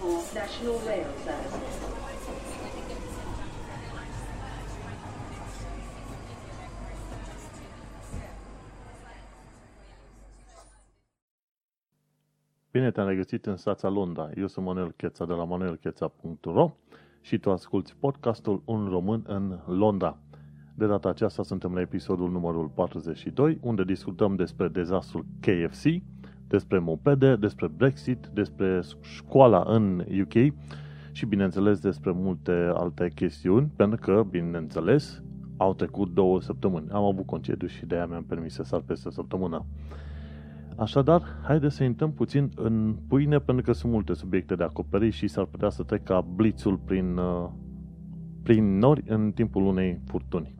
for National Rail Service. Bine te-am regăsit în stația Londra. Eu sunt Manuel Cheța de la manuelcheța.ro și tu asculti podcastul Un român în Londra. De data aceasta suntem la episodul numărul 42, unde discutăm despre dezastrul KFC, despre mopede, despre Brexit, despre școala în UK și, bineînțeles, despre multe alte chestiuni, pentru că, bineînțeles, au trecut două săptămâni. Am avut concediu și de aia mi-am permis să sar peste o săptămână. Așadar, haideți să intrăm puțin în pâine, pentru că sunt multe subiecte de acoperit și s-ar putea să trec ca blițul prin, uh, prin nori în timpul unei furtuni.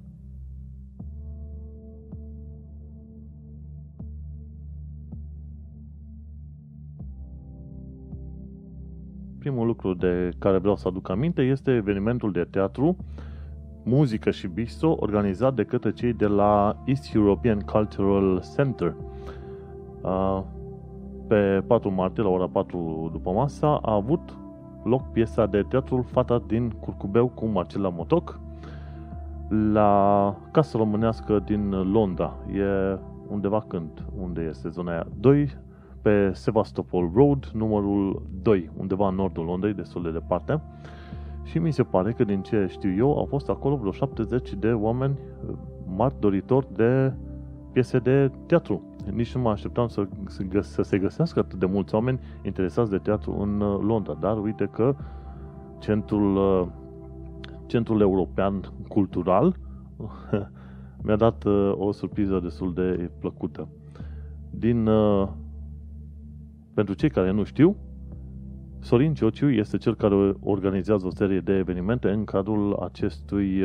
Primul lucru de care vreau să aduc aminte este evenimentul de teatru, muzică și bistro organizat de către cei de la East European Cultural Center – pe 4 martie, la ora 4 după masa, a avut loc piesa de teatrul Fata din Curcubeu cu Marcela Motoc la Casa Românească din Londra. E undeva când? Unde este zona aia? 2 pe Sevastopol Road, numărul 2, undeva în nordul Londrei, destul de departe. Și mi se pare că din ce știu eu, au fost acolo vreo 70 de oameni mari doritori de piese de teatru nici nu mă așteptam să, să se găsească atât de mulți oameni interesați de teatru în uh, Londra, dar uite că centrul, uh, centrul european cultural mi-a dat uh, o surpriză destul de plăcută. Din, pentru cei care nu știu, Sorin Ciociu este cel care organizează o serie de evenimente în cadrul acestui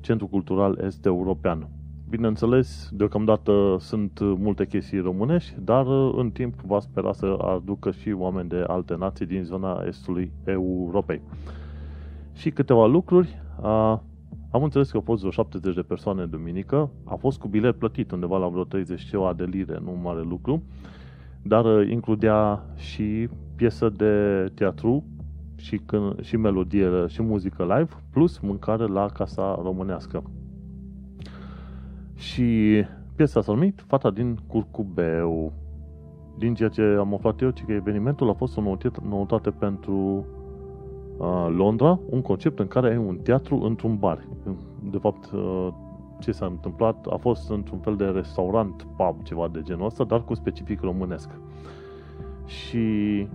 centru cultural est-european. Bineînțeles, deocamdată sunt multe chestii românești, dar în timp va spera să aducă și oameni de alte nații din zona estului Europei. Și câteva lucruri. A, am înțeles că au fost vreo 70 de persoane duminică. A fost cu bilet plătit undeva la vreo 30 ceva de lire, nu mare lucru. Dar includea și piesă de teatru și, și melodie și muzică live, plus mâncare la Casa Românească. Și piesa s-a numit Fata din Curcubeu. Din ceea ce am aflat eu, că evenimentul a fost o noutate pentru uh, Londra, un concept în care ai un teatru într-un bar. De fapt, uh, ce s-a întâmplat a fost într-un fel de restaurant, pub, ceva de genul ăsta, dar cu specific românesc. Și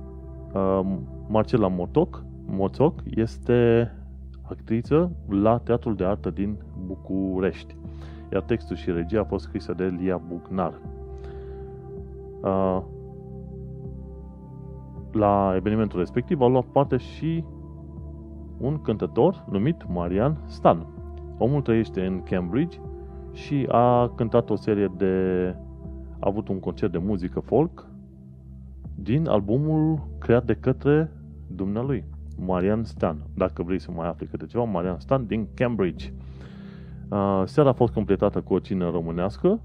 uh, Marcela Motoc, Motoc este actriță la Teatrul de Artă din București iar textul și regia a fost scrisă de Lia Bugnar. La evenimentul respectiv a luat parte și un cântător numit Marian Stan. Omul trăiește în Cambridge și a cântat o serie de... a avut un concert de muzică folk din albumul creat de către dumnealui, Marian Stan. Dacă vrei să mai afli câte ceva, Marian Stan din Cambridge. Seara a fost completată cu o cină românească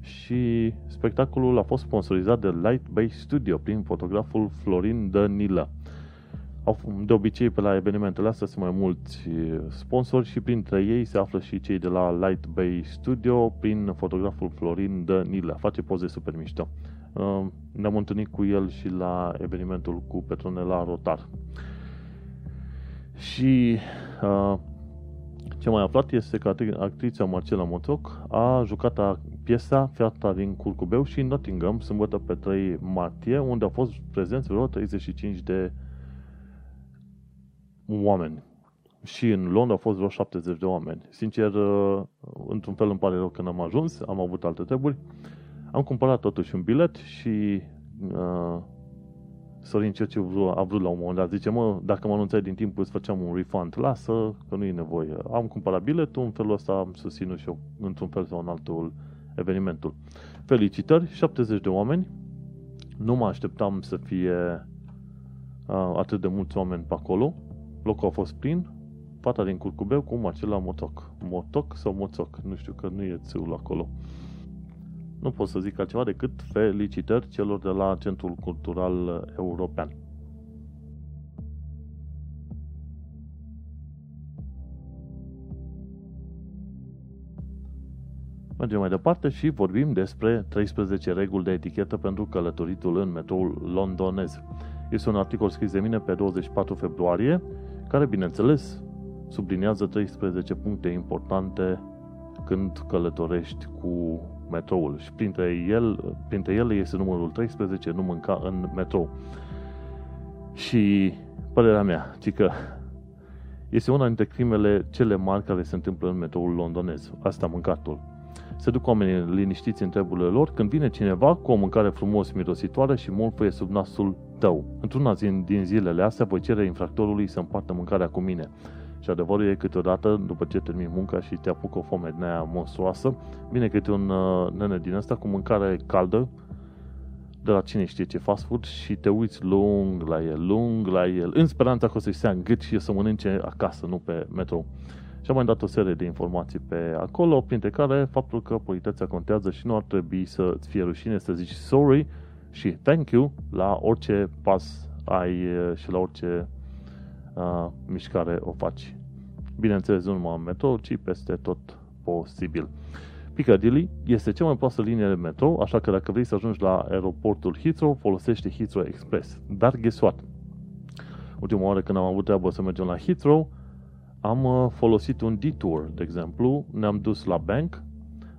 și spectacolul a fost sponsorizat de Light Bay Studio prin fotograful Florin Danila. De obicei, pe la evenimentele astea sunt mai mulți sponsori și printre ei se află și cei de la Light Bay Studio prin fotograful Florin Danila. Face poze super mișto. Ne-am întâlnit cu el și la evenimentul cu Petronela Rotar. Și uh, ce mai aflat este că actrița Marcela Motoc a jucat piesa Fiata din Curcubeu și în Nottingham, sâmbătă pe 3 martie, unde au fost prezenți vreo 35 de oameni. Și în Londra au fost vreo 70 de oameni. Sincer, uh, într-un fel îmi pare rău că n-am ajuns, am avut alte treburi. Am cumpărat totuși un bilet și uh, Sorin Ciociu a vrut la un moment dat, zice, mă, dacă mă anunțai din timp îți făceam un refund, lasă, că nu e nevoie. Am cumpărat biletul, în felul ăsta am susținut și eu, într-un fel sau în altul, evenimentul. Felicitări, 70 de oameni, nu mă așteptam să fie uh, atât de mulți oameni pe acolo, Locul a fost plin, pata din curcubeu cu acela motoc. Motoc sau moțoc, nu știu că nu e țâul acolo. Nu pot să zic altceva decât felicitări celor de la Centrul Cultural European. Mergem mai departe și vorbim despre 13 reguli de etichetă pentru călătoritul în metroul londonez. Este un articol scris de mine pe 24 februarie care, bineînțeles, subliniază 13 puncte importante când călătorești cu metroul. Și printre, el, printre ele este numărul 13, nu mânca în metrou. Și părerea mea, ci că este una dintre crimele cele mari care se întâmplă în metroul londonez. Asta mâncatul. Se duc oamenii liniștiți în treburile lor când vine cineva cu o mâncare frumos mirositoare și mult sub nasul tău. Într-una zi, din zilele astea voi cere infractorului să împartă mâncarea cu mine. Și adevărul e câteodată, după ce termin munca și te apucă o foame din aia monstruoasă, vine câte un uh, nene din asta cu mâncare caldă, de la cine știe ce fast food și te uiți lung la el, lung la el, în speranța că o să-i stea în gât și să mănânce acasă, nu pe metrou. Și am mai dat o serie de informații pe acolo, printre care faptul că politeția contează și nu ar trebui să-ți fie rușine să zici sorry și thank you la orice pas ai și la orice uh, mișcare o faci. Bineînțeles, nu numai în metro, ci peste tot posibil. Piccadilly este cea mai proastă linie de metro, așa că dacă vrei să ajungi la aeroportul Heathrow, folosește Heathrow Express. Dar guess what? Ultima oară când am avut treabă să mergem la Heathrow, am uh, folosit un detour, de exemplu, ne-am dus la Bank,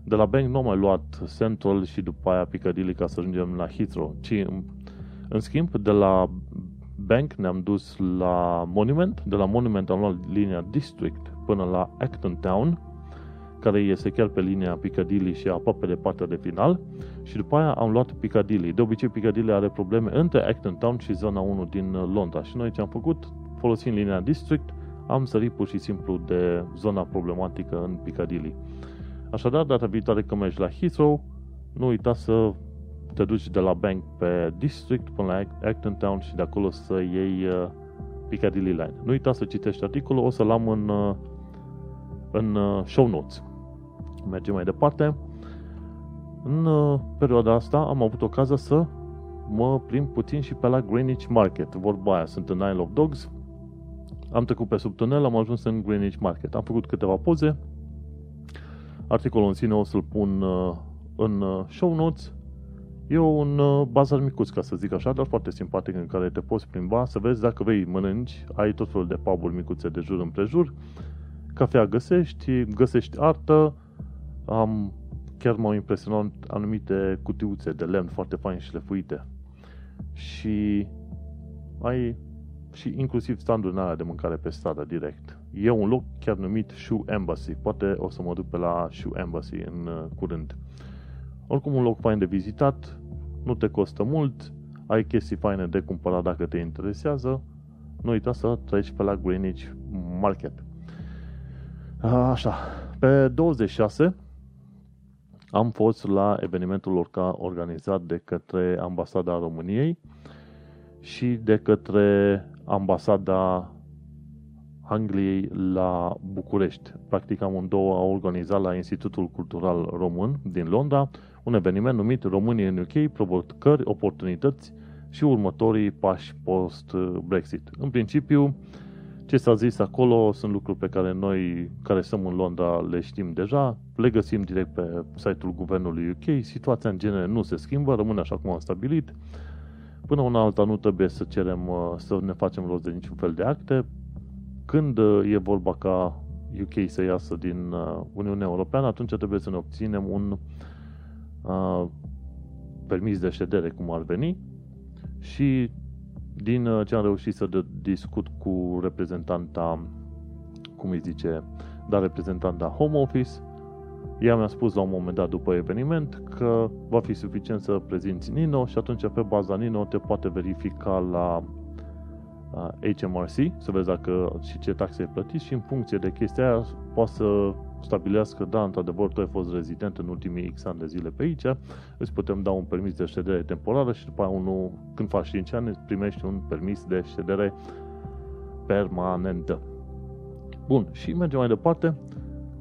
de la Bank nu am mai luat Central și după aia Piccadilly ca să ajungem la Heathrow, ci în, în schimb de la Bank ne-am dus la Monument, de la Monument am luat linia District până la Acton Town, care este chiar pe linia Piccadilly și aproape de partea de final. Și după aia am luat Piccadilly. De obicei Piccadilly are probleme între Acton Town și zona 1 din Londra. Și noi ce am făcut, folosind linia District, am sărit pur și simplu de zona problematică în Piccadilly. Așadar, data viitoare când mergi la Heathrow, nu uita să te duci de la Bank pe District până la Acton Town și de acolo să iei uh, Piccadilly Line. Nu uita să citești articolul, o să-l am în, uh, în uh, show notes. Mergem mai departe. În perioada asta am avut ocazia să mă plimb puțin și pe la Greenwich Market. Vorba aia, sunt în Isle of Dogs, am trecut pe sub tunel, am ajuns în Greenwich Market. Am făcut câteva poze. Articolul în sine o să-l pun uh, în uh, show notes. E un uh, bazar micuț, ca să zic așa, dar foarte simpatic în care te poți plimba, să vezi dacă vei mănânci, ai tot felul de puburi micuțe de jur împrejur, cafea găsești, găsești artă, am, chiar m-au impresionat anumite cutiuțe de lemn foarte fain și lefuite. Și ai și inclusiv standul alea de mâncare pe stradă direct. E un loc chiar numit Shoe Embassy. Poate o să mă duc pe la Shoe Embassy în uh, curând. Oricum un loc fain de vizitat, nu te costă mult, ai chestii faine de cumpărat dacă te interesează, nu uita să treci pe la Greenwich Market. Așa, pe 26 am fost la evenimentul organizat de către Ambasada României și de către ambasada Angliei la București. Practic amândouă au organizat la Institutul Cultural Român din Londra un eveniment numit România în UK, provocări, oportunități și următorii pași post-Brexit. În principiu, ce s-a zis acolo sunt lucruri pe care noi, care suntem în Londra, le știm deja, le găsim direct pe site-ul guvernului UK, situația în genere nu se schimbă, rămâne așa cum am stabilit, Până una alta nu trebuie să cerem uh, să ne facem rost de niciun fel de acte. Când uh, e vorba ca UK să iasă din uh, Uniunea Europeană, atunci trebuie să ne obținem un uh, permis de ședere, cum ar veni, și din ce am reușit să discut cu reprezentanta, cum îi zice, da, reprezentanta Home Office, ea mi-a spus la un moment dat după eveniment că va fi suficient să prezinți Nino și atunci pe baza Nino te poate verifica la HMRC, să vezi dacă și ce taxe ai plătit și în funcție de chestia aia poate să stabilească, da, într-adevăr, tu ai fost rezident în ultimii X ani de zile pe aici, îți putem da un permis de ședere temporară și după aia unul, când faci 5 ani, îți primești un permis de ședere permanentă. Bun, și mergem mai departe.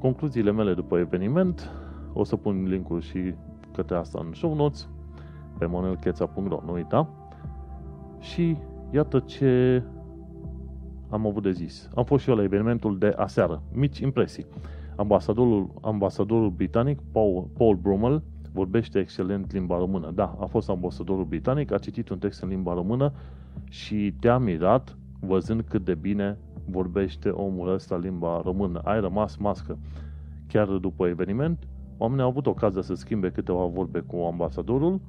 Concluziile mele după eveniment, o să pun linkul și către asta în show notes, pe monelcheța.ro, nu uita. Și iată ce am avut de zis. Am fost și eu la evenimentul de aseară. Mici impresii. Ambasadorul, ambasadorul britanic, Paul, Paul Brummel, vorbește excelent limba română. Da, a fost ambasadorul britanic, a citit un text în limba română și te-a mirat văzând cât de bine vorbește omul ăsta limba română. Ai rămas mască. Chiar după eveniment, oamenii au avut ocazia să schimbe câteva vorbe cu ambasadorul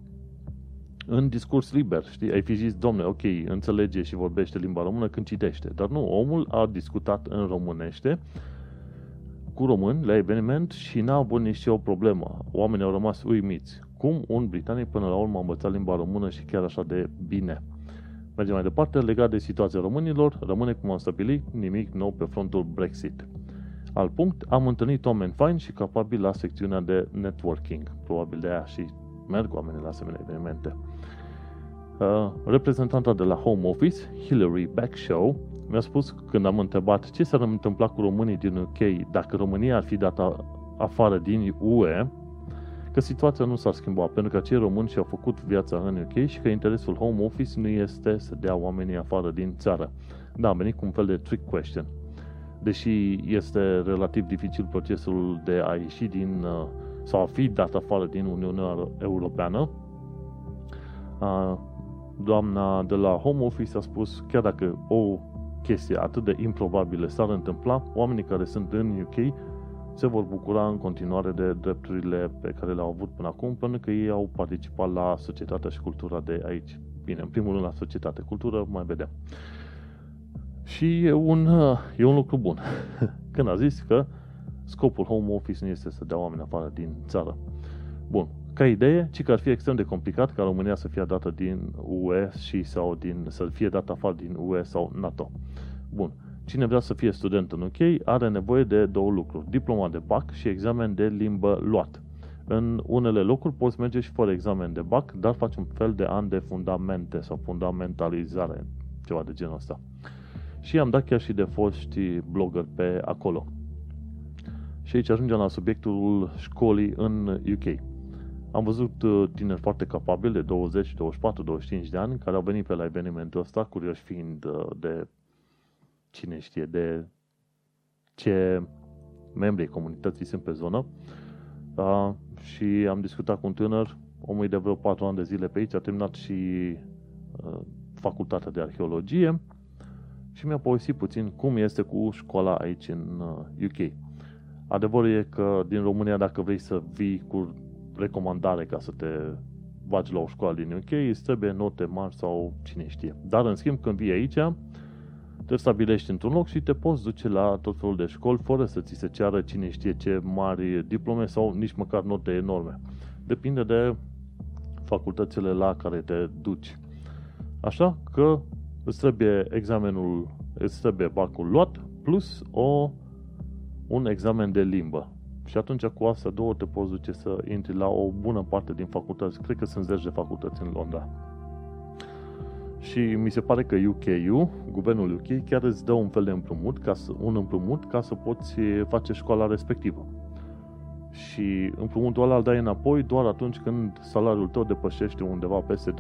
în discurs liber, știi? Ai fi zis, domne, ok, înțelege și vorbește limba română când citește. Dar nu, omul a discutat în românește cu români la eveniment și n-a avut nici o problemă. Oamenii au rămas uimiți. Cum un britanic până la urmă a învățat limba română și chiar așa de bine. Mergem mai departe, legat de situația românilor, rămâne cum am stabilit, nimic nou pe frontul Brexit. Al punct, am întâlnit oameni faini și capabili la secțiunea de networking. Probabil de aia și merg oamenii la asemenea evenimente. Uh, reprezentanta de la Home Office, Hillary Backshow, mi-a spus când am întrebat ce s-ar întâmpla cu românii din UK dacă România ar fi dată afară din UE, că situația nu s-ar schimba, pentru că cei români și-au făcut viața în UK și că interesul Home Office nu este să dea oamenii afară din țară. Da, am venit cu un fel de trick question. Deși este relativ dificil procesul de a ieși din uh, sau a fi dat afară din Uniunea Europeană, doamna de la Home Office a spus, chiar dacă o chestie atât de improbabilă s-ar întâmpla, oamenii care sunt în UK se vor bucura în continuare de drepturile pe care le-au avut până acum, pentru că ei au participat la societatea și cultura de aici. Bine, în primul rând la societate, cultură, mai vedem. Și e un, e un lucru bun. Când a zis că scopul home office nu este să dea oameni afară din țară. Bun, ca idee, ci că ar fi extrem de complicat ca România să fie dată din UE și sau din, să fie dată afară din UE sau NATO. Bun. Cine vrea să fie student în UK are nevoie de două lucruri. Diploma de BAC și examen de limbă luat. În unele locuri poți merge și fără examen de BAC, dar faci un fel de an de fundamente sau fundamentalizare, ceva de genul ăsta. Și am dat chiar și de foști blogger pe acolo. Și aici ajungem la subiectul școlii în UK. Am văzut uh, tineri foarte capabili de 20, 24, 25 de ani care au venit pe la evenimentul ăsta, curioși fiind uh, de cine știe, de ce membrii comunității sunt pe zonă. Uh, și am discutat cu un tânăr, omul de vreo 4 ani de zile pe aici, a terminat și facultatea de arheologie și mi-a povestit puțin cum este cu școala aici în UK. Adevărul e că din România, dacă vrei să vii cu recomandare ca să te bagi la o școală din UK, îți trebuie note mari sau cine știe. Dar, în schimb, când vii aici, te stabilești într-un loc și te poți duce la tot felul de școli fără să ți se ceară cine știe ce mari diplome sau nici măcar note enorme. Depinde de facultățile la care te duci. Așa că îți trebuie examenul, îți trebuie bacul luat plus o un examen de limbă. Și atunci cu astea două te poți duce să intri la o bună parte din facultăți. Cred că sunt zeci de facultăți în Londra. Și mi se pare că UKU, guvernul UK, chiar îți dă un fel de împrumut, ca să, un împrumut ca să poți face școala respectivă. Și împrumutul ăla îl dai înapoi doar atunci când salariul tău depășește undeva peste 20.000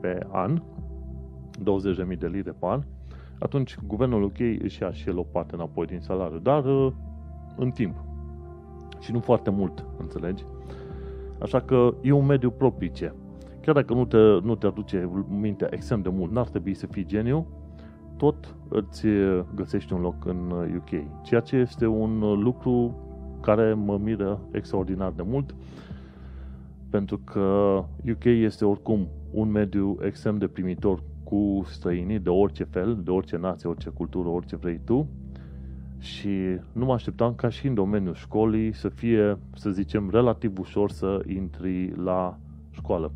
pe an, 20.000 de lire pe an, atunci guvernul UK își ia și el o parte înapoi din salariu. Dar în timp. Și nu foarte mult, înțelegi? Așa că e un mediu propice. Chiar dacă nu te, nu te aduce mintea extrem de mult, n-ar trebui să fii geniu, tot îți găsești un loc în UK. Ceea ce este un lucru care mă miră extraordinar de mult, pentru că UK este oricum un mediu extrem de primitor cu străinii de orice fel, de orice nație, orice cultură, orice vrei tu, și nu mă așteptam ca și în domeniul școlii să fie, să zicem, relativ ușor să intri la școală.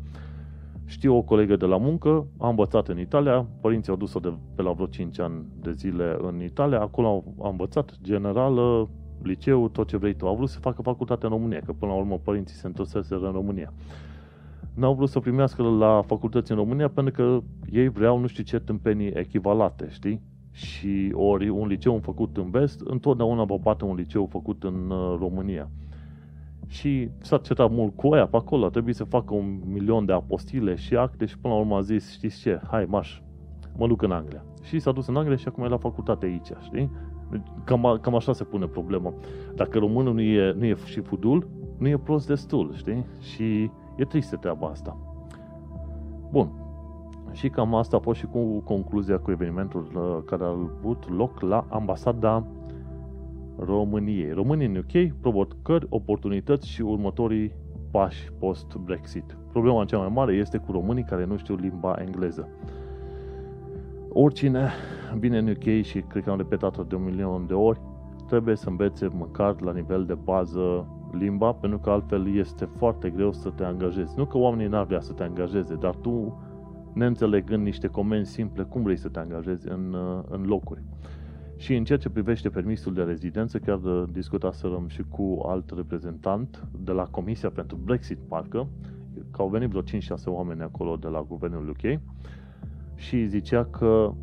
Știu o colegă de la muncă, a învățat în Italia, părinții au dus-o de pe la vreo 5 ani de zile în Italia, acolo a învățat generală, liceu, tot ce vrei tu. Au vrut să facă facultate în România, că până la urmă părinții se întorseseră în România. N-au vrut să primească la facultăți în România pentru că ei vreau nu știu ce tâmpenii echivalate, știi? și ori un liceu făcut în vest, întotdeauna vă bate un liceu făcut în uh, România. Și s-a certat mult cu aia pe acolo, a trebuit să facă un milion de apostile și acte și până la urmă a zis, știți ce, hai maș, mă duc în Anglia. Și s-a dus în Anglia și acum e la facultate aici, știi? Cam, cam așa se pune problema. Dacă românul nu e, nu e și fudul, nu e prost destul, știi? Și e tristă treaba asta. Bun. Și cam asta a fost și cu concluzia cu evenimentul uh, care a avut loc la ambasada României. România în UK, provocări, oportunități și următorii pași post-Brexit. Problema cea mai mare este cu românii care nu știu limba engleză. Oricine vine în UK și cred că am repetat-o de un milion de ori, trebuie să învețe măcar la nivel de bază limba, pentru că altfel este foarte greu să te angajezi. Nu că oamenii n-ar vrea să te angajeze, dar tu, neînțelegând niște comenzi simple, cum vrei să te angajezi în, în locuri. Și în ceea ce privește permisul de rezidență, chiar discutaserăm și cu alt reprezentant de la Comisia pentru Brexit, parcă, că au venit vreo 5-6 oameni acolo de la guvernul UK și zicea că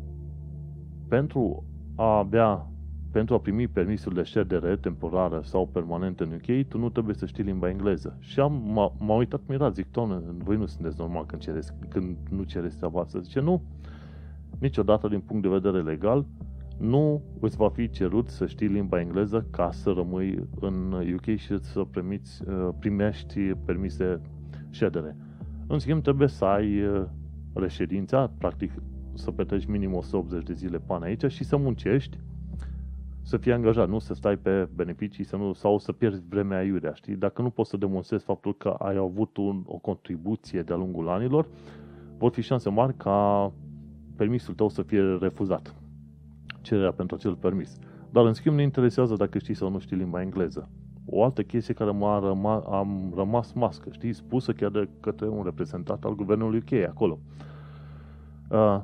pentru a avea pentru a primi permisul de ședere temporară sau permanent în UK, tu nu trebuie să știi limba engleză. Și am, m-a, m-a uitat mirat, zic, doamne, voi nu sunteți normal când, cereți, când nu cereți treaba asta. Zice, nu, niciodată din punct de vedere legal, nu îți va fi cerut să știi limba engleză ca să rămâi în UK și să primiți, uh, primești permise ședere. În schimb, trebuie să ai uh, reședința, practic să petreci minim 180 de zile până aici și să muncești, să fii angajat, nu să stai pe beneficii să nu, sau să pierzi vremea iurea, știi? Dacă nu poți să demonstrezi faptul că ai avut un, o contribuție de-a lungul anilor, vor fi șanse mari ca permisul tău să fie refuzat cererea pentru acel permis. Dar, în schimb, ne interesează dacă știi sau nu știi limba engleză. O altă chestie care m-a răma, am rămas mască, știi, spusă chiar de către un reprezentant al guvernului UK acolo. Uh,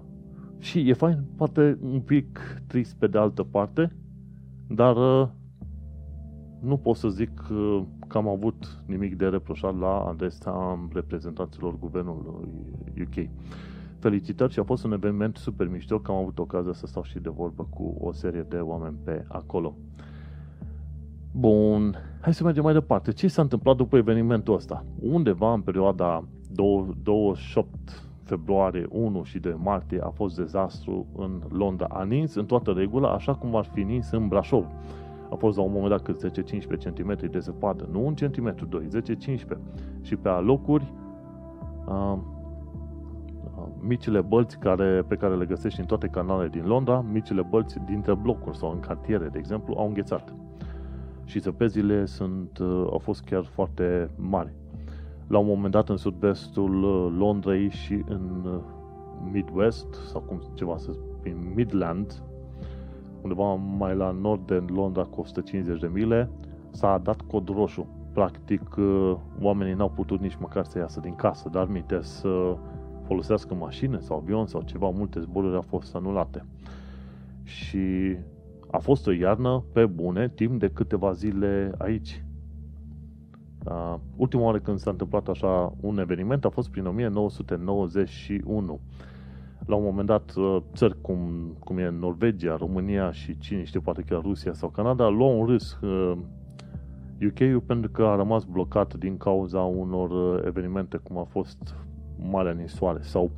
și e fain, poate un pic trist pe de altă parte, dar uh, nu pot să zic uh, că am avut nimic de reproșat la adresa reprezentanților guvernului UK. Felicitări și a fost un eveniment super mișto, că am avut ocazia să stau și de vorbă cu o serie de oameni pe acolo. Bun, hai să mergem mai departe. Ce s-a întâmplat după evenimentul ăsta? Undeva în perioada 28 februarie, 1 și 2 martie a fost dezastru în Londra. A nins în toată regula, așa cum ar fi nins în Brașov. A fost la un moment dat cât 10-15 cm de zăpadă, nu un centimetru, 2, 10-15. Și pe alocuri uh, micile bălți care, pe care le găsești în toate canalele din Londra, micile bălți dintre blocuri sau în cartiere, de exemplu, au înghețat. Și zăpezile sunt, uh, au fost chiar foarte mari. La un moment dat în sud-vestul uh, Londrei și în uh, Midwest, sau cum ceva să spun, Midland, undeva mai la nord de Londra cu 150 de mile, s-a dat cod roșu. Practic, oamenii n-au putut nici măcar să iasă din casă, dar minte să folosească mașină sau avion sau ceva, multe zboruri au fost anulate. Și a fost o iarnă pe bune timp de câteva zile aici. Uh, ultima oară când s-a întâmplat așa un eveniment a fost prin 1991. La un moment dat, țări cum, cum e Norvegia, România și cine știe, poate chiar Rusia sau Canada, luau un râs uh, UK-ul pentru că a rămas blocat din cauza unor evenimente cum a fost Marea Nisoare sau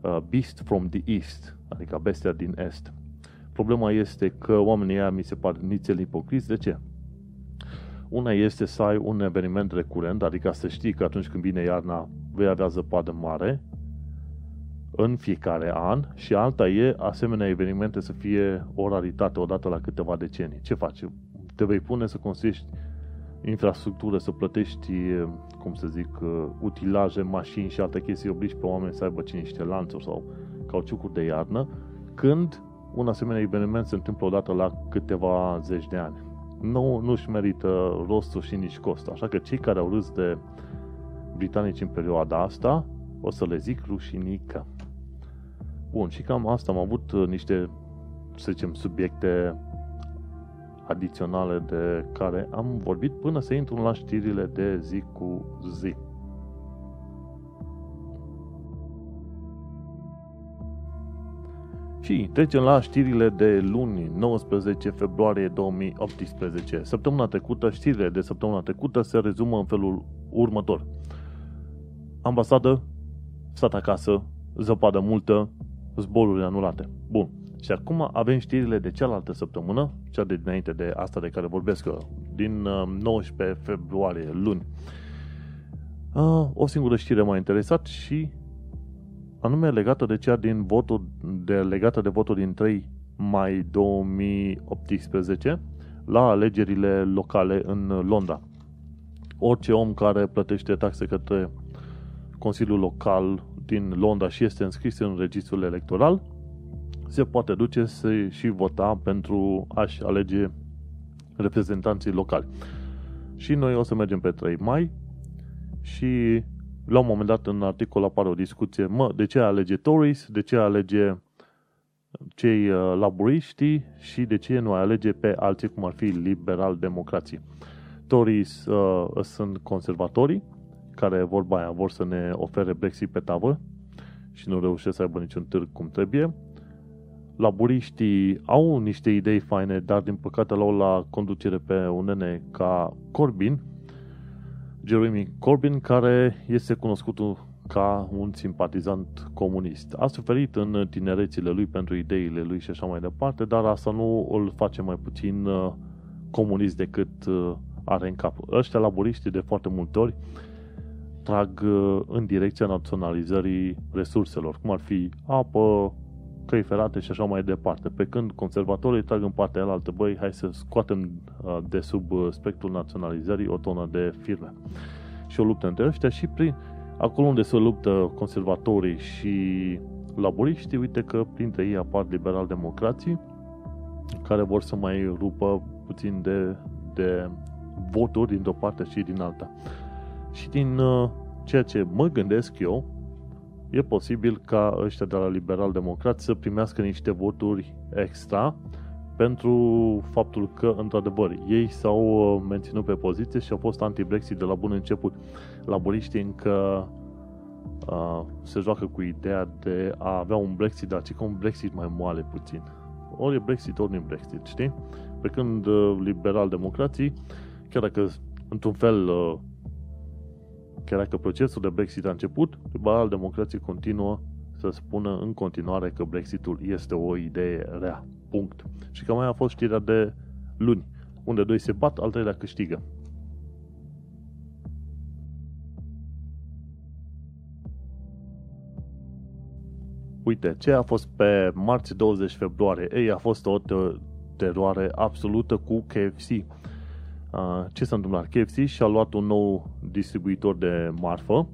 uh, Beast from the East, adică bestia din Est. Problema este că oamenii ăia mi se par nițel ipocriți. De ce? Una este să ai un eveniment recurent, adică să știi că atunci când vine iarna vei avea zăpadă mare în fiecare an și alta e asemenea evenimente să fie o raritate odată la câteva decenii. Ce faci? Te vei pune să construiești infrastructură, să plătești, cum să zic, utilaje, mașini și alte chestii, obligi pe oameni să aibă cine niște lanțuri sau cauciucuri de iarnă, când un asemenea eveniment se întâmplă odată la câteva zeci de ani. Nu, nu-și merită rostul și nici costul. Așa că cei care au râs de britanici în perioada asta, o să le zic rușinică. Bun, și cam asta am avut niște, să zicem, subiecte adiționale de care am vorbit până să intru la știrile de zi cu zi. Și trecem la știrile de luni, 19 februarie 2018. Săptămâna trecută, știrile de săptămâna trecută se rezumă în felul următor. Ambasadă, stat acasă, zăpadă multă, zboruri anulate. Bun. Și acum avem știrile de cealaltă săptămână, cea de dinainte de asta de care vorbesc eu, din 19 uh, februarie, luni. Uh, o singură știre m-a interesat și anume legată de cea din votul, de, legată de votul din 3 mai 2018 la alegerile locale în Londra. Orice om care plătește taxe către Consiliul Local din Londra și este înscris în registrul electoral, se poate duce să și vota pentru a-și alege reprezentanții locali. Și noi o să mergem pe 3 mai și la un moment dat în articol apare o discuție, mă, de ce alege Tories, de ce alege cei uh, laburiști și de ce nu alege pe alții cum ar fi liberal-democrații. Tories uh, sunt conservatorii, care vorba aia vor să ne ofere Brexit pe tavă și nu reușesc să aibă niciun târg cum trebuie. Laburiștii au niște idei faine, dar din păcate l-au la conducere pe un nene ca Corbyn, Jeremy Corbyn, care este cunoscut ca un simpatizant comunist. A suferit în tinerețile lui pentru ideile lui și așa mai departe, dar asta nu îl face mai puțin uh, comunist decât uh, are în cap. Ăștia laburiștii de foarte multe ori trag uh, în direcția naționalizării resurselor, cum ar fi apă, căi ferate și așa mai departe. Pe când conservatorii trag în partea alaltă, băi, hai să scoatem de sub spectrul naționalizării o tonă de firme. Și o luptă între ăștia și prin acolo unde se luptă conservatorii și laburiștii, uite că printre ei apar liberal-democrații care vor să mai rupă puțin de, de voturi din o parte și din alta. Și din uh, ceea ce mă gândesc eu, e posibil ca ăștia de la liberal-democrați să primească niște voturi extra pentru faptul că, într-adevăr, ei s-au uh, menținut pe poziție și au fost anti-Brexit de la bun început. Laburiștii încă uh, se joacă cu ideea de a avea un Brexit, dar ci ca un Brexit mai moale puțin. Ori e Brexit, ori nu e Brexit, știi? Pe când uh, liberal-democrații, chiar dacă într-un fel uh, chiar dacă procesul de Brexit a început, liberal-democrații continuă să spună în continuare că Brexitul este o idee rea. Punct. Și că mai a fost știrea de luni, unde doi se bat, al treilea câștigă. Uite, ce a fost pe marți 20 februarie? Ei, a fost o teroare absolută cu KFC. Ce s-a întâmplat? KFC și-a luat un nou distribuitor de marfă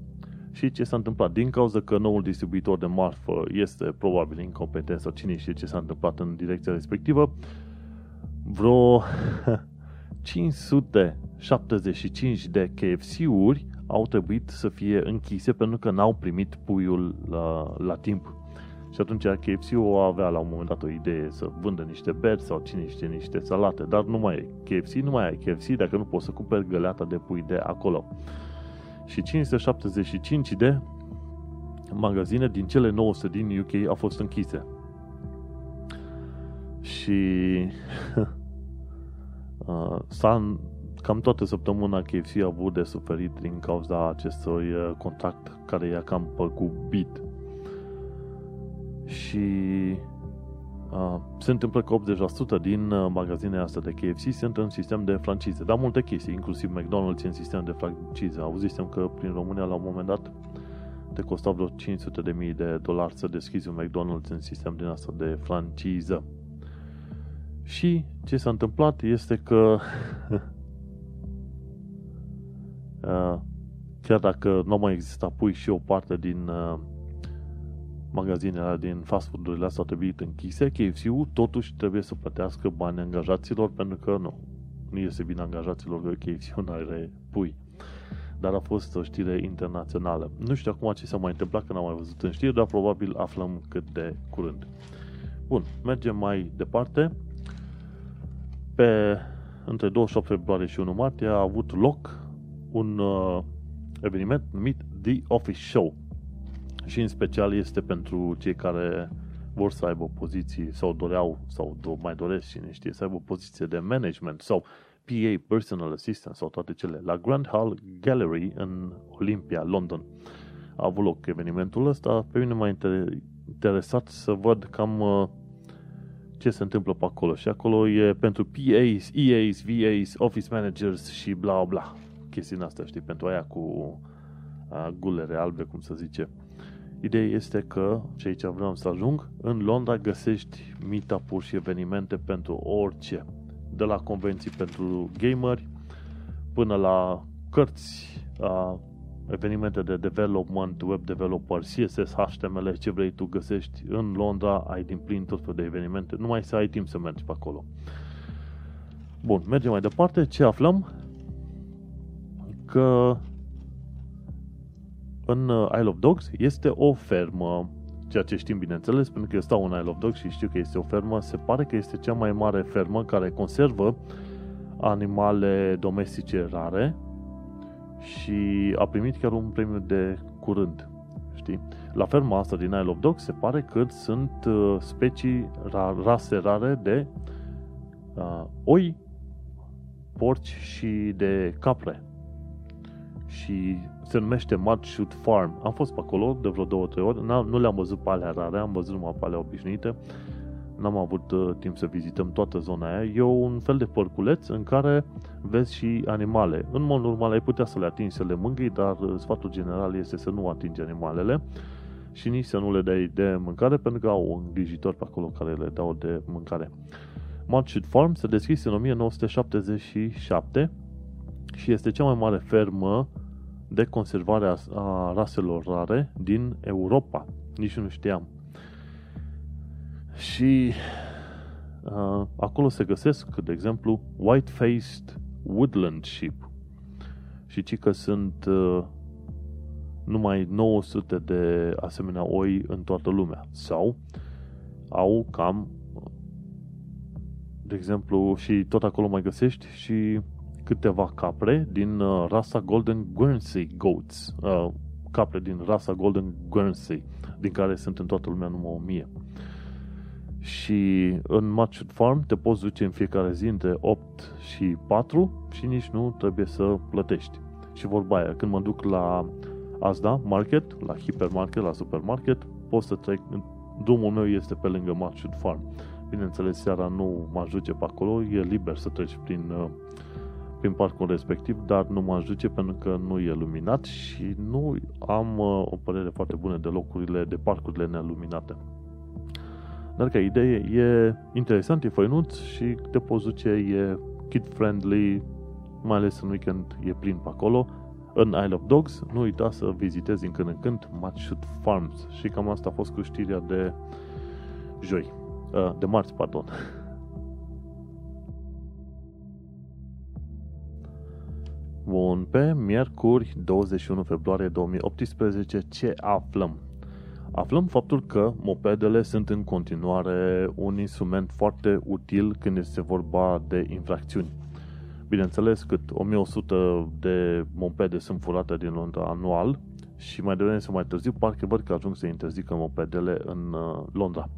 și ce s-a întâmplat? Din cauza că noul distribuitor de marfă este probabil incompetent sau cine știe ce s-a întâmplat în direcția respectivă, vreo 575 de KFC-uri au trebuit să fie închise pentru că n-au primit puiul la, la timp. Și atunci KFC-ul avea la un moment dat o idee să vândă niște beri sau cine știe niște salate, dar nu mai e KFC, nu mai ai KFC dacă nu poți să cumperi găleata de pui de acolo și 575 de magazine din cele 900 din UK au fost închise. Și uh, s-a, cam toată săptămâna KFC a avut de suferit din cauza acestui uh, contract care i-a cam păgubit. Și Uh, se întâmplă că 80% din uh, magazinele astea de KFC sunt în sistem de francize, dar multe chestii, inclusiv McDonald's în sistem de francize. Auzisem că prin România la un moment dat te costa vreo 500 de mii de dolari să deschizi un McDonald's în sistem din asta de franciză. Și ce s-a întâmplat este că uh, chiar dacă nu mai exista pui și o parte din magazinele din fast food-urile astea au trebuit închise, KFC-ul totuși trebuie să plătească bani angajaților pentru că nu, nu este bine angajaților că KFC-ul nu are pui. Dar a fost o știre internațională. Nu știu acum ce s-a mai întâmplat, că n-am mai văzut în știri, dar probabil aflăm cât de curând. Bun, mergem mai departe. Pe între 28 februarie și 1 martie a avut loc un uh, eveniment numit The Office Show și în special este pentru cei care vor să aibă poziții sau doreau sau mai doresc cine știe să aibă poziție de management sau PA, Personal Assistant sau toate cele. La Grand Hall Gallery în Olympia, London a avut loc evenimentul ăsta. Pe mine m-a interesat să văd cam uh, ce se întâmplă pe acolo. Și acolo e pentru PAs, EAs, VAs, Office Managers și bla bla. Chestiunea asta, știi, pentru aia cu a, gulere albe, cum să zice. Ideea este că, și aici vreau să ajung, în Londra găsești meetup-uri și evenimente pentru orice. De la convenții pentru gameri până la cărți, a, evenimente de development, web developer, CSS, HTML, ce vrei tu găsești în Londra, ai din plin tot felul de evenimente, numai să ai timp să mergi pe acolo. Bun, mergem mai departe. Ce aflăm? Că în uh, Isle of Dogs este o fermă, ceea ce știm bineînțeles, pentru că eu stau în Isle of Dogs și știu că este o fermă, se pare că este cea mai mare fermă care conservă animale domestice rare și a primit chiar un premiu de curând. Știi? La ferma asta din Isle of Dogs se pare că sunt uh, specii rase rare de uh, oi, porci și de capre. Și se numește Mud Shoot Farm. Am fost pe acolo de vreo două, trei ori. Nu le-am văzut pe alea rare, am văzut numai pe alea obișnuite. N-am avut uh, timp să vizităm toată zona aia. E un fel de părculeț în care vezi și animale. În mod normal ai putea să le atingi, să le mângâi, dar uh, sfatul general este să nu atingi animalele și nici să nu le dai de mâncare, pentru că au îngrijitor pe acolo care le dau de mâncare. Mudshit Farm se deschise în 1977 și este cea mai mare fermă de conservare a, a raselor rare din Europa. Nici nu știam. Și uh, acolo se găsesc, de exemplu, white-faced woodland sheep. Și ci că sunt uh, numai 900 de asemenea oi în toată lumea. Sau au cam, de exemplu, și tot acolo mai găsești și câteva capre din uh, rasa Golden Guernsey Goats. Uh, capre din rasa Golden Guernsey, din care sunt în toată lumea numai 1000. Și în Matchwood Farm te poți duce în fiecare zi între 8 și 4 și nici nu trebuie să plătești. Și vorba aia, când mă duc la Asda Market, la hipermarket, la supermarket, pot să trec, drumul meu este pe lângă Matchwood Farm. Bineînțeles, seara nu mă duce pe acolo, e liber să treci prin, uh, prin parcul respectiv, dar nu mă duce pentru că nu e luminat și nu am uh, o părere foarte bună de locurile, de parcurile neluminate. Dar ca idee e interesant, e făinuț și te poți duce, e kid-friendly, mai ales în weekend e plin pe acolo. În Isle of Dogs, nu uita să vizitezi din când în când Matchut Farms și cam asta a fost cu știrea de joi, de marți, pardon. Bun, pe miercuri 21 februarie 2018 ce aflăm? aflăm faptul că mopedele sunt în continuare un instrument foarte util când este vorba de infracțiuni. Bineînțeles, cât 1100 de mopede sunt furate din Londra anual și mai devreme sau mai târziu, parcă văd că ajung să interzică mopedele în uh, Londra.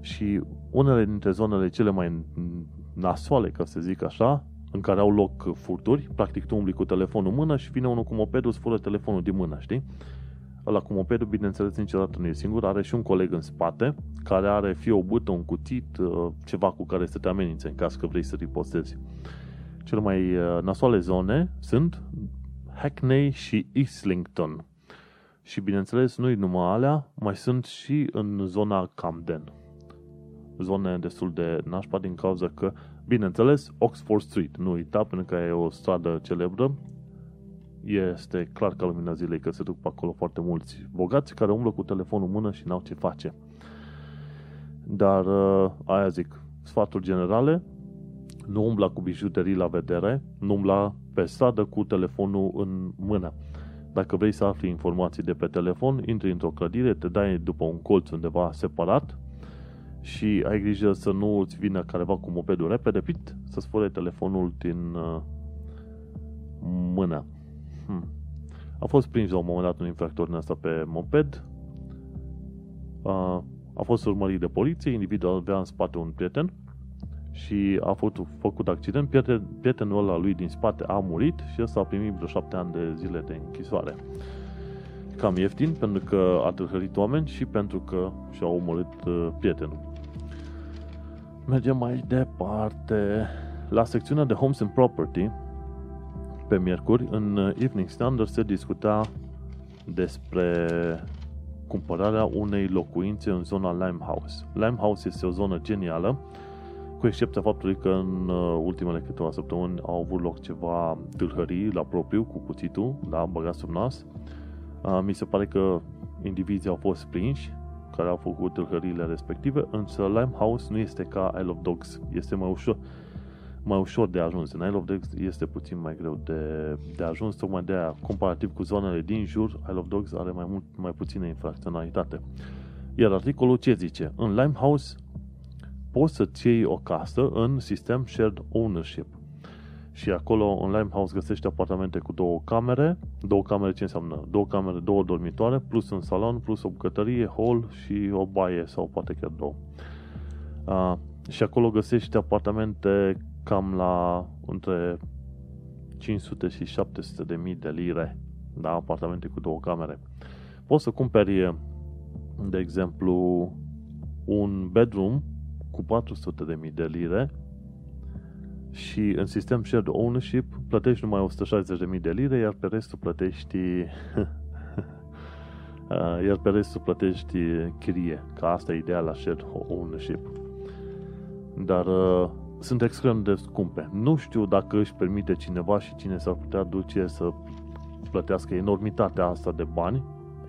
Și unele dintre zonele cele mai nasoale, ca să zic așa, în care au loc furturi, practic tu umbli cu telefonul în mână și vine unul cu mopedul, îți fură telefonul din mână, știi? Ăla cu mopedul, bineînțeles, niciodată nu e singur, are și un coleg în spate, care are fie o bută, un cuțit, uh, ceva cu care să te amenințe în caz că vrei să ripostezi. Cele mai uh, nasoale zone sunt Hackney și Islington. Și bineînțeles, nu-i numai alea, mai sunt și în zona Camden. Zone destul de nașpa din cauza că, bineînțeles, Oxford Street, nu uita, pentru că e o stradă celebră, este clar ca lumina zilei că se duc pe acolo foarte mulți bogați care umblă cu telefonul în mână și n-au ce face. Dar uh, aia zic, sfaturi generale, nu umbla cu bijuterii la vedere, nu umbla pe stradă cu telefonul în mână. Dacă vrei să afli informații de pe telefon, intri într-o clădire, te dai după un colț undeva separat și ai grijă să nu îți vină careva cu mopedul repede, pit, să-ți fure telefonul din uh, mână. Hmm. A fost prins la un moment dat un infractor în asta pe moped. A, a fost urmărit de poliție, individul avea în spate un prieten și a făcut, făcut accident. Prieten, prietenul ăla lui din spate a murit și ăsta a primit vreo șapte ani de zile de închisoare. Cam ieftin, pentru că a tâlhărit oameni și pentru că și-a omorât uh, prietenul. Mergem mai departe. La secțiunea de Homes and Property, pe miercuri, în Evening Standard se discuta despre cumpărarea unei locuințe în zona Limehouse. Limehouse este o zonă genială, cu excepția faptului că în uh, ultimele câteva săptămâni au avut loc ceva tâlhării la propriu cu cuțitul, da, băgat sub nas. Uh, mi se pare că indivizii au fost prinși care au făcut tâlhăriile respective, însă Limehouse nu este ca Isle of Dogs, este mai ușor, mai ușor de ajuns. În Isle of Dogs este puțin mai greu de, de ajuns, tocmai de aia, comparativ cu zonele din jur, Isle of Dogs are mai, mult, mai puțină infracționalitate. Iar articolul ce zice? În Limehouse poți să-ți iei o casă în sistem shared ownership. Și acolo în Limehouse găsești apartamente cu două camere. Două camere ce înseamnă? Două camere, două dormitoare, plus un salon, plus o bucătărie, hall și o baie sau poate chiar două. Uh, și acolo găsești apartamente cam la între 500 și 700 de mii de lire. Da, apartamente cu două camere. Poți să cumperi, de exemplu, un bedroom cu 400 de mii de lire și în sistem shared ownership plătești numai 160.000 de lire, iar pe restul plătești iar pe restul plătești chirie, că asta e ideea la shared ownership. Dar uh, sunt extrem de scumpe. Nu știu dacă își permite cineva și cine s-ar putea duce să plătească enormitatea asta de bani,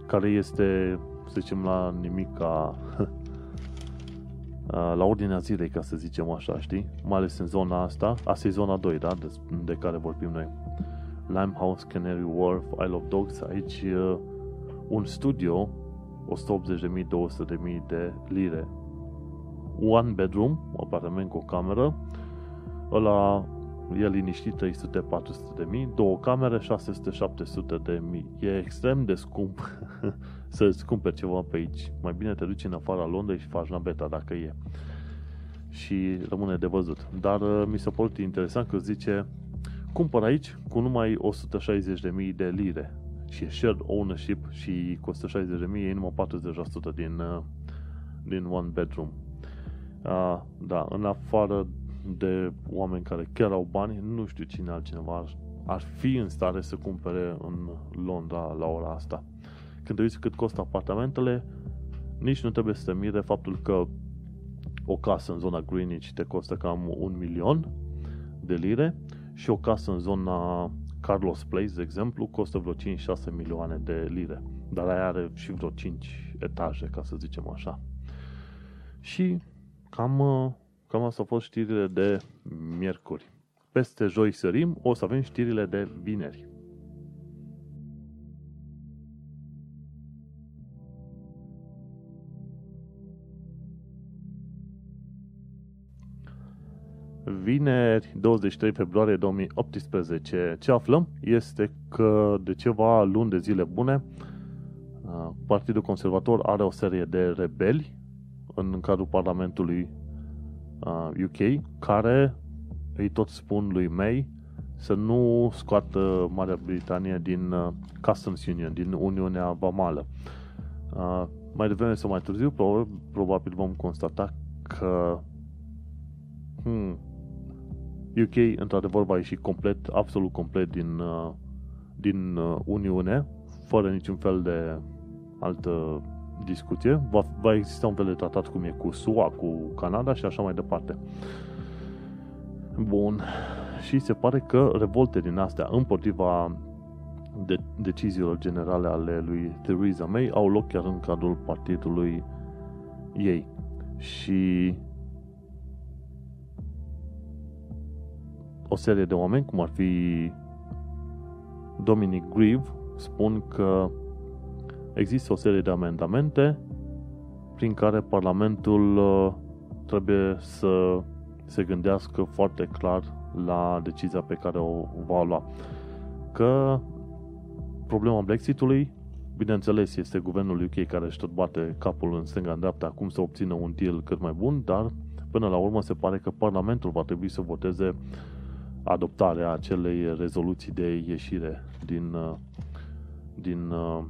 care este, să zicem, la nimic ca la ordinea zilei, ca să zicem așa, știi? Mai ales în zona asta. Asta e zona 2, da? De, de care vorbim noi. Limehouse, Canary Wharf, Isle of Dogs. Aici un studio, 180.000-200.000 de lire. One bedroom, un apartament cu o cameră. Ăla e liniștit 300-400 de mii, două camere 600-700 de mii. E extrem de scump să-ți cumperi ceva pe aici. Mai bine te duci în afara Londrei și faci naveta dacă e. Și rămâne de văzut. Dar uh, mi s-a părut interesant că zice cumpăr aici cu numai 160.000 de lire și e shared ownership și cu 160.000 e numai 40% din, uh, din one bedroom. Uh, da, în afară de oameni care chiar au bani, nu știu cine altcineva ar, ar fi în stare să cumpere în Londra la ora asta. Când te uiți cât costă apartamentele, nici nu trebuie să te mire faptul că o casă în zona Greenwich te costă cam un milion de lire și o casă în zona Carlos Place, de exemplu, costă vreo 5-6 milioane de lire. Dar aia are și vreo 5 etaje, ca să zicem așa. Și cam Cam asta au fost știrile de miercuri. Peste joi sărim, o să avem știrile de vineri. Vineri, 23 februarie 2018, ce aflăm este că de ceva luni de zile bune, Partidul Conservator are o serie de rebeli în cadrul Parlamentului UK, care îi tot spun lui May să nu scoată Marea Britanie din uh, Customs Union, din Uniunea Vamală. Uh, mai devreme sau mai târziu, probabil, probabil vom constata că hmm, UK într-adevăr va ieși complet, absolut complet din, uh, din uh, Uniune, fără niciun fel de altă discuție. Va, va exista un fel de tratat cum e cu SUA, cu Canada și așa mai departe. Bun. Și se pare că revolte din astea împotriva de deciziilor generale ale lui Theresa May au loc chiar în cadrul partidului ei. Și o serie de oameni, cum ar fi Dominic Grieve, spun că există o serie de amendamente prin care Parlamentul uh, trebuie să se gândească foarte clar la decizia pe care o va lua. Că problema Brexitului, bineînțeles, este guvernul UK care își tot bate capul în stânga în dreapta acum să obțină un deal cât mai bun, dar până la urmă se pare că Parlamentul va trebui să voteze adoptarea acelei rezoluții de ieșire din, uh, din uh,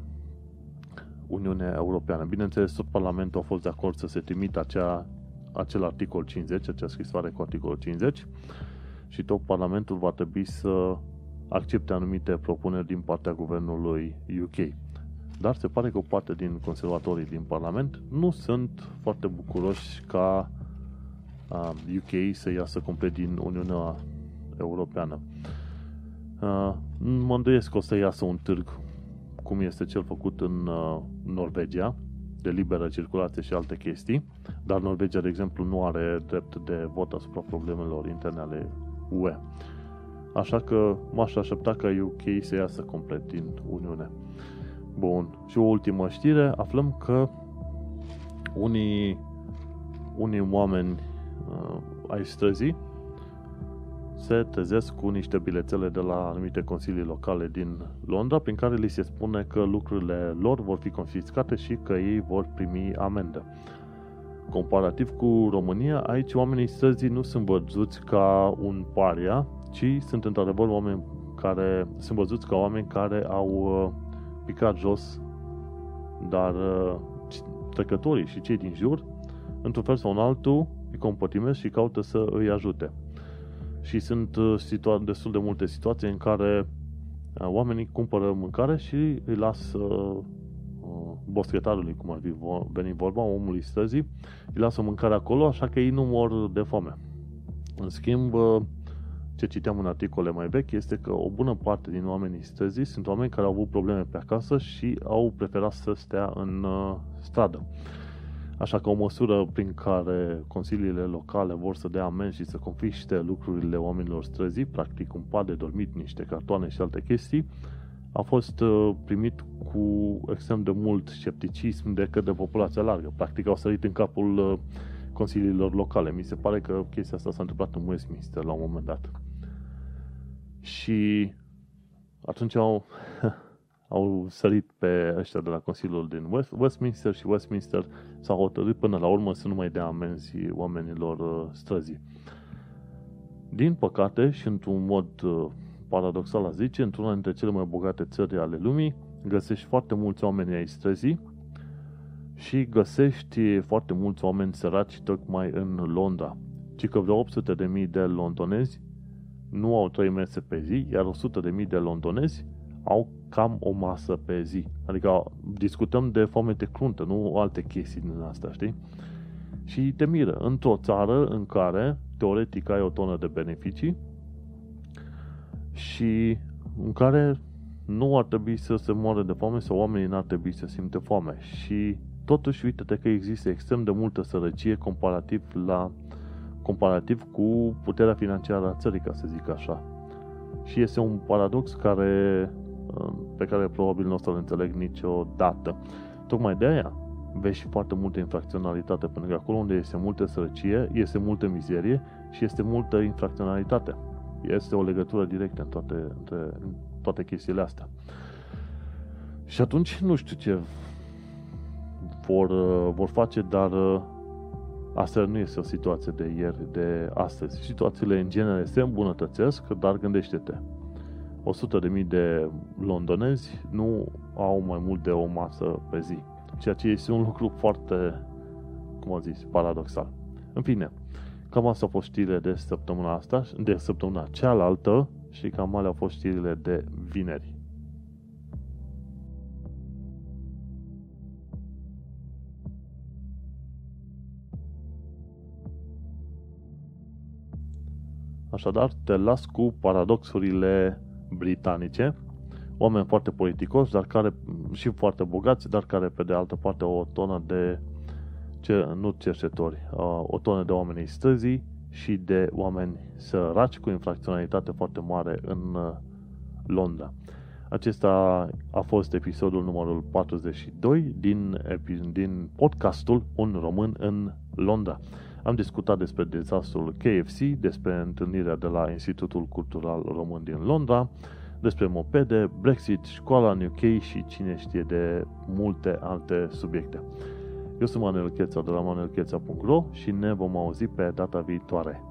Uniunea Europeană. Bineînțeles, tot Parlamentul a fost de acord să se trimită acea, acel articol 50, acea scrisoare cu articolul 50 și tot Parlamentul va trebui să accepte anumite propuneri din partea guvernului UK. Dar se pare că o parte din conservatorii din Parlament nu sunt foarte bucuroși ca UK să iasă complet din Uniunea Europeană. Mă îndoiesc că o să iasă un târg cum este cel făcut în Norvegia, de liberă circulație și alte chestii, dar Norvegia, de exemplu, nu are drept de vot asupra problemelor interne ale UE. Așa că m-aș aștepta ca UK să iasă complet din Uniune. Bun. Și o ultimă știre, aflăm că unii, unii oameni uh, ai străzii se trezesc cu niște bilețele de la anumite consilii locale din Londra, prin care li se spune că lucrurile lor vor fi confiscate și că ei vor primi amendă. Comparativ cu România, aici oamenii străzii nu sunt văzuți ca un paria, ci sunt într-adevăr oameni care sunt văzuți ca oameni care au uh, picat jos, dar uh, trecătorii și cei din jur, într-un fel sau în altul, îi compătimesc și caută să îi ajute. Și sunt uh, situa- destul de multe situații în care oamenii cumpără mâncare și îi lasă boschetarului, cum ar fi veni vorba, omului străzii, îi lasă mâncare acolo, așa că ei nu mor de foame. În schimb, ce citeam în articole mai vechi este că o bună parte din oamenii străzii sunt oameni care au avut probleme pe acasă și au preferat să stea în uh, stradă. Așa că o măsură prin care consiliile locale vor să dea amenzi și să confiște lucrurile oamenilor străzii, practic un pat de dormit, niște cartoane și alte chestii, a fost uh, primit cu extrem de mult scepticism de către populația largă. Practic au sărit în capul uh, consiliilor locale. Mi se pare că chestia asta s-a întâmplat în Westminster la un moment dat. Și atunci au, au sărit pe ăștia de la Consiliul din West, Westminster și Westminster s-au hotărât până la urmă să nu mai dea amenzi oamenilor uh, străzii. Din păcate și într-un mod uh, paradoxal a zice, într-una dintre cele mai bogate țări ale lumii, găsești foarte mulți oameni ai străzii și găsești foarte mulți oameni săraci tocmai în Londra. Ci că vreo 800.000 de londonezi nu au trei mese pe zi, iar 100.000 de londonezi au cam o masă pe zi. Adică discutăm de foamete cruntă, nu alte chestii din asta, știi? Și te miră, într-o țară în care, teoretic, ai o tonă de beneficii și în care nu ar trebui să se moară de foame sau oamenii n-ar trebui să simte foame. Și totuși, uite-te că există extrem de multă sărăcie comparativ la comparativ cu puterea financiară a țării, ca să zic așa. Și este un paradox care, uh, pe care probabil nu o să-l înțeleg niciodată. Tocmai de aia vezi și foarte multă infracționalitate, pentru că acolo unde este multă sărăcie, este multă mizerie și este multă infracționalitate. Este o legătură directă în toate, între, în toate chestiile astea. Și atunci nu știu ce vor, uh, vor face, dar uh, Asta nu este o situație de ieri, de astăzi. Situațiile în genere se îmbunătățesc, dar gândește-te. 100.000 de londonezi nu au mai mult de o masă pe zi. Ceea ce este un lucru foarte, cum am zis, paradoxal. În fine, cam asta au fost știrile de săptămâna asta, de săptămâna cealaltă și cam alea au fost știrile de vineri. Așadar, te las cu paradoxurile britanice, oameni foarte politicoși, dar care și foarte bogați, dar care pe de altă parte o tonă de ce, nu cercetori, o tonă de oameni străzii și de oameni săraci cu infracționalitate foarte mare în uh, Londra. Acesta a fost episodul numărul 42 din, din podcastul Un român în Londra. Am discutat despre dezastrul KFC, despre întâlnirea de la Institutul Cultural Român din Londra, despre mopede, Brexit, școala în UK și cine știe de multe alte subiecte. Eu sunt Manuel Cheța de la manuelcheța.ro și ne vom auzi pe data viitoare.